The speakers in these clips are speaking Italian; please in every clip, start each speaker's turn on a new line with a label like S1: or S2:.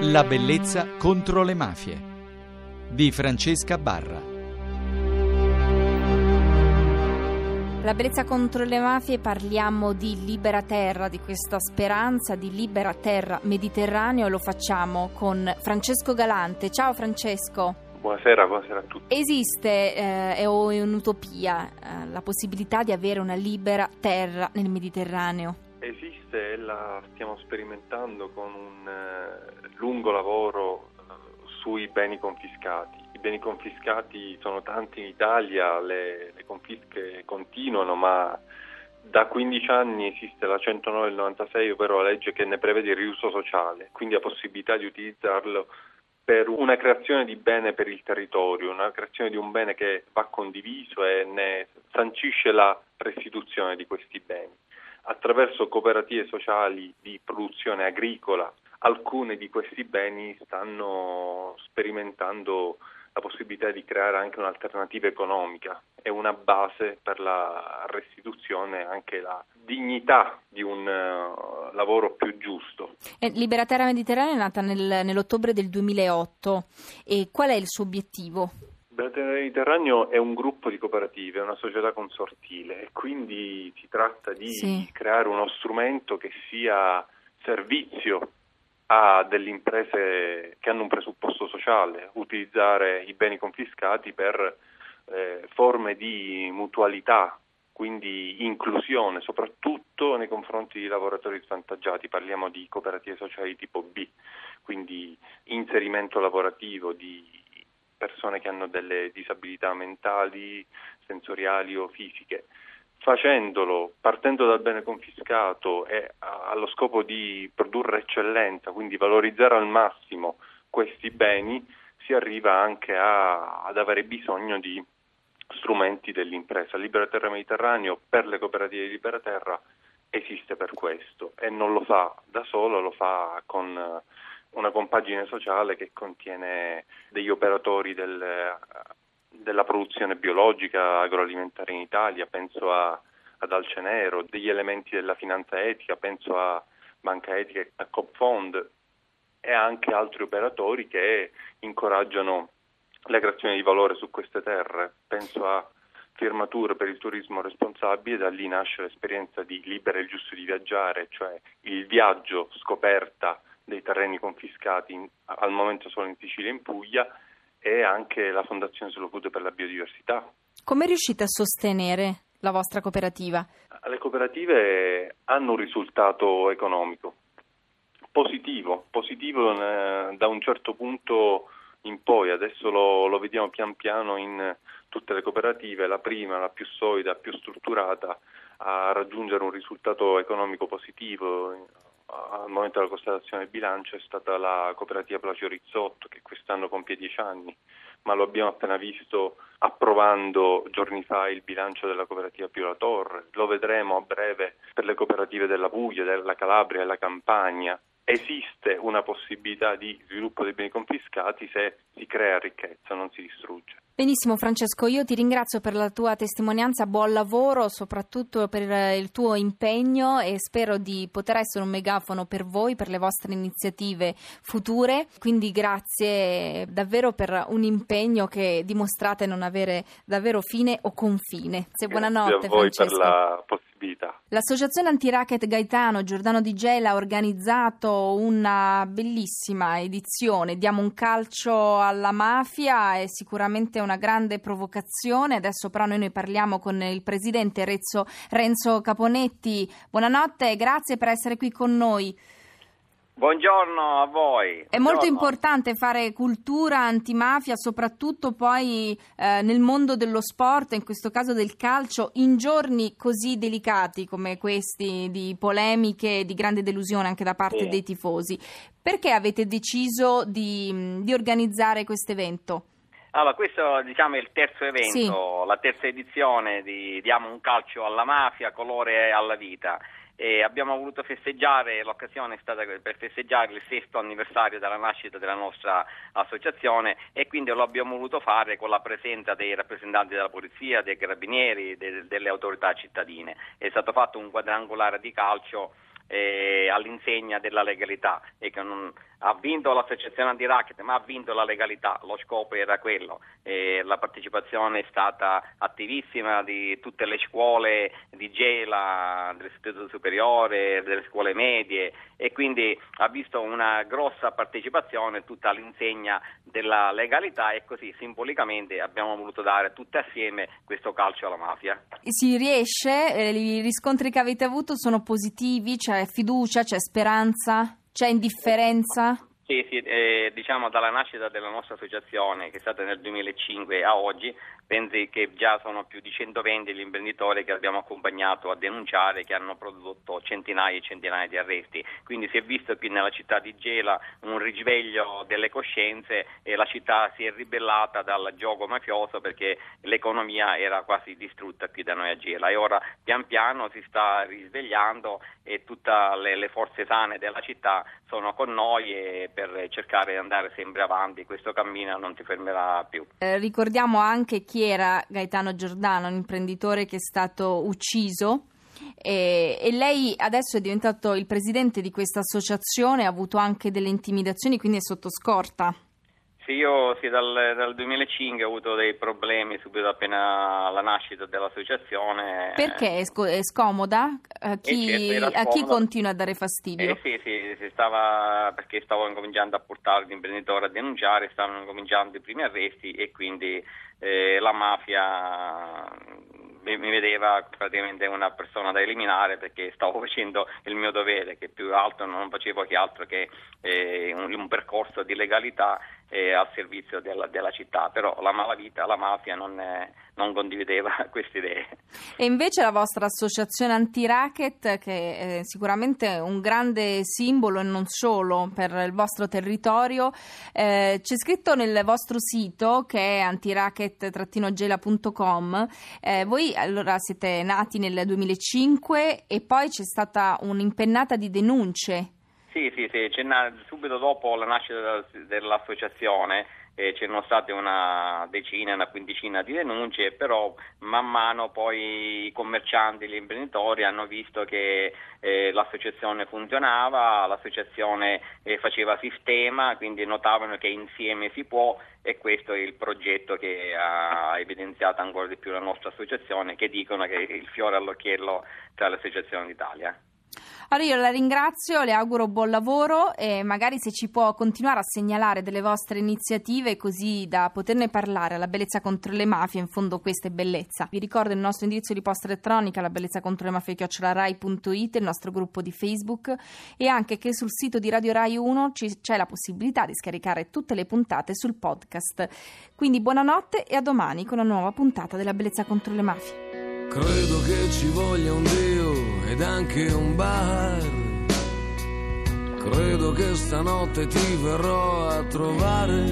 S1: La bellezza contro le mafie di Francesca Barra.
S2: La bellezza contro le mafie parliamo di libera terra, di questa speranza di libera terra mediterraneo, lo facciamo con Francesco Galante. Ciao Francesco.
S3: Buonasera, buonasera a tutti.
S2: Esiste, eh, è un'utopia, eh, la possibilità di avere una libera terra nel Mediterraneo?
S3: Esiste e la stiamo sperimentando con un eh, lungo lavoro eh, sui beni confiscati. I beni confiscati sono tanti in Italia, le, le confische continuano, ma da 15 anni esiste la 109 del 96, ovvero la legge che ne prevede il riuso sociale, quindi la possibilità di utilizzarlo per una creazione di bene per il territorio, una creazione di un bene che va condiviso e ne sancisce la restituzione di questi beni attraverso cooperative sociali di produzione agricola. Alcuni di questi beni stanno sperimentando la possibilità di creare anche un'alternativa economica e una base per la restituzione, anche la dignità di un uh, lavoro più giusto.
S2: Eh, Liberaterra Mediterranea è nata nel, nell'ottobre del 2008 e qual è il suo obiettivo?
S3: Beato Mediterraneo è un gruppo di cooperative, è una società consortile e quindi si tratta di sì. creare uno strumento che sia servizio a delle imprese che hanno un presupposto sociale, utilizzare i beni confiscati per eh, forme di mutualità, quindi inclusione, soprattutto nei confronti di lavoratori svantaggiati, parliamo di cooperative sociali tipo B, quindi inserimento lavorativo di persone che hanno delle disabilità mentali, sensoriali o fisiche. Facendolo, partendo dal bene confiscato e allo scopo di produrre eccellenza, quindi valorizzare al massimo questi beni, si arriva anche a, ad avere bisogno di strumenti dell'impresa. Libera Terra Mediterraneo per le cooperative di Libera Terra esiste per questo e non lo fa da solo, lo fa con una compagine sociale che contiene degli operatori del, della produzione biologica agroalimentare in Italia, penso a, ad Alcenero, degli elementi della finanza etica, penso a Banca Etica e a Copfond e anche altri operatori che incoraggiano la creazione di valore su queste terre. Penso a firmature per il turismo responsabile, da lì nasce l'esperienza di Libera il giusto di viaggiare, cioè il viaggio scoperta dei terreni confiscati in, al momento solo in Sicilia e in Puglia e anche la Fondazione Slow Food per la biodiversità.
S2: Come riuscite a sostenere la vostra cooperativa?
S3: Le cooperative hanno un risultato economico positivo, positivo eh, da un certo punto in poi, adesso lo, lo, vediamo pian piano in tutte le cooperative, la prima, la più solida, più strutturata, a raggiungere un risultato economico positivo al momento della constatazione del bilancio è stata la cooperativa Placio Rizzotto che quest'anno compie dieci anni, ma lo abbiamo appena visto approvando giorni fa il bilancio della cooperativa Pio La Torre, lo vedremo a breve per le cooperative della Puglia, della Calabria e della Campania. Esiste una possibilità di sviluppo dei beni confiscati se si crea ricchezza, non si distrugge.
S2: Benissimo Francesco, io ti ringrazio per la tua testimonianza, buon lavoro, soprattutto per il tuo impegno e spero di poter essere un megafono per voi, per le vostre iniziative future. Quindi grazie davvero per un impegno che dimostrate non avere davvero fine o confine.
S3: Grazie buonanotte a voi
S2: Francesco.
S3: per la possibilità.
S2: L'associazione antiracket Gaetano Giordano Di Gela ha organizzato una bellissima edizione, diamo un calcio alla mafia, è sicuramente una grande provocazione. Adesso però noi ne parliamo con il presidente Rezzo, Renzo Caponetti. Buonanotte e grazie per essere qui con noi.
S4: Buongiorno a voi.
S2: È molto importante fare cultura antimafia, soprattutto poi eh, nel mondo dello sport, in questo caso del calcio, in giorni così delicati come questi, di polemiche e di grande delusione anche da parte sì. dei tifosi. Perché avete deciso di, di organizzare questo evento?
S4: Allora, questo diciamo, è il terzo evento, sì. la terza edizione di Diamo un calcio alla mafia, colore alla vita. E abbiamo voluto festeggiare, l'occasione è stata per festeggiare il sesto anniversario della nascita della nostra associazione e quindi lo abbiamo voluto fare con la presenza dei rappresentanti della polizia, dei carabinieri, de, delle autorità cittadine. È stato fatto un quadrangolare di calcio eh, all'insegna della legalità e che non, ha vinto l'associazione anti-racket, ma ha vinto la legalità, lo scopo era quello. E la partecipazione è stata attivissima di tutte le scuole di Gela, dell'Istituto Superiore, delle scuole medie e quindi ha visto una grossa partecipazione tutta all'insegna della legalità e così simbolicamente abbiamo voluto dare tutti assieme questo calcio alla mafia.
S2: Si riesce, eh, i riscontri che avete avuto sono positivi, c'è fiducia, c'è speranza? C'è indifferenza?
S4: Sì, sì eh, diciamo dalla nascita della nostra associazione, che è stata nel 2005 a oggi, pensi che già sono più di 120 gli imprenditori che abbiamo accompagnato a denunciare, che hanno prodotto centinaia e centinaia di arresti. Quindi si è visto qui nella città di Gela un risveglio delle coscienze e la città si è ribellata dal gioco mafioso perché l'economia era quasi distrutta qui da noi a Gela e ora pian piano si sta risvegliando e tutte le, le forze sane della città sono con noi per cercare di andare sempre avanti, questo cammino non si fermerà più.
S2: Eh, ricordiamo anche chi era Gaetano Giordano, un imprenditore che è stato ucciso. E, e, lei adesso è diventato il presidente di questa associazione, ha avuto anche delle intimidazioni, quindi è sotto scorta.
S4: Sì, io sì, dal, dal, 2005 ho avuto dei problemi subito appena la nascita dell'associazione.
S2: Perché è, sc- è scomoda? A chi, certo, a chi, continua a dare fastidio?
S4: Eh, sì, sì, si stava, perché stavo incominciando a portare l'imprenditore a denunciare, stavano incominciando i primi arresti e quindi eh, la mafia mi vedeva praticamente una persona da eliminare perché stavo facendo il mio dovere, che più altro non facevo che altro che eh, un, un, percorso di legalità eh, al servizio della, della, città, però la malavita, la mafia non, eh, non, condivideva queste idee.
S2: E invece la vostra associazione anti-racket, che è sicuramente un grande simbolo e non solo per il vostro territorio, eh, c'è scritto nel vostro sito che è antiracket-gela.com, eh, voi allora siete nati nel 2005 e poi c'è stata un'impennata di denunce
S4: sì, sì, sì, subito dopo la nascita dell'associazione eh, c'erano state una decina, una quindicina di denunce, però man mano poi i commercianti, gli imprenditori hanno visto che eh, l'associazione funzionava, l'associazione eh, faceva sistema, quindi notavano che insieme si può e questo è il progetto che ha evidenziato ancora di più la nostra associazione, che dicono che è il fiore all'occhiello tra le associazioni d'Italia.
S2: Allora io la ringrazio, le auguro buon lavoro e magari se ci può continuare a segnalare delle vostre iniziative così da poterne parlare alla bellezza contro le mafie, in fondo questa è bellezza. Vi ricordo il nostro indirizzo di posta elettronica, la bellezza contro le mafie chiocciolarai.it, il nostro gruppo di Facebook e anche che sul sito di Radio Rai 1 c'è la possibilità di scaricare tutte le puntate sul podcast. Quindi buonanotte e a domani con una nuova puntata della bellezza contro le mafie.
S5: Credo che ci voglia un Dio ed anche un bar. Credo che stanotte ti verrò a trovare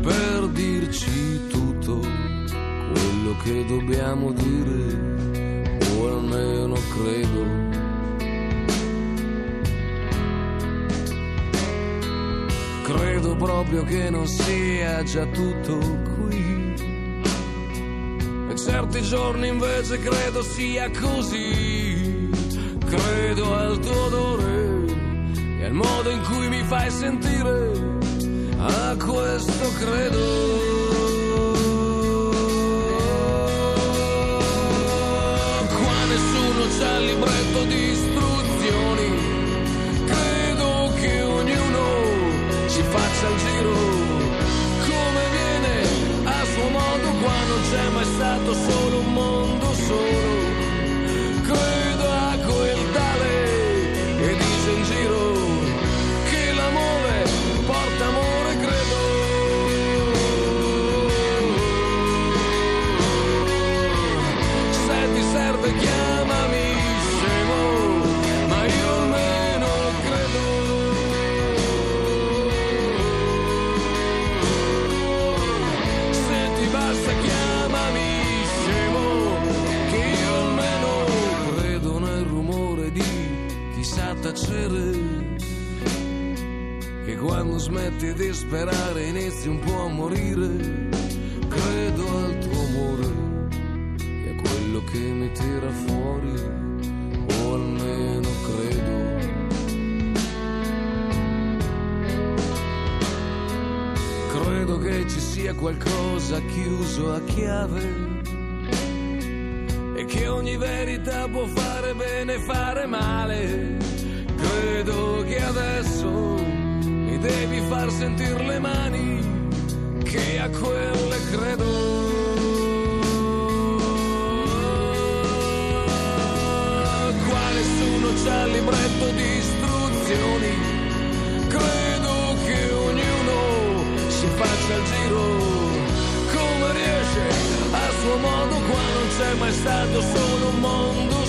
S5: per dirci tutto quello che dobbiamo dire, o almeno credo. Credo proprio che non sia già tutto qui certi giorni invece credo sia così. Credo al tuo odore e al modo in cui mi fai sentire. A questo credo. Qua nessuno c'ha il libretto di istruzioni. Credo che ognuno ci faccia il giro c'è mai stato solo un mondo solo. Sperare inizi un po' a morire credo al tuo amore e a quello che mi tira fuori o almeno credo che ci sia qualcosa chiuso a chiave e che ogni verità può fare bene e fare male. Credo che adesso devi far sentire le mani che a quelle credo. Qua nessuno c'ha il libretto di istruzioni, credo che ognuno si faccia il giro come riesce a suo modo, qua non c'è mai stato solo un mondo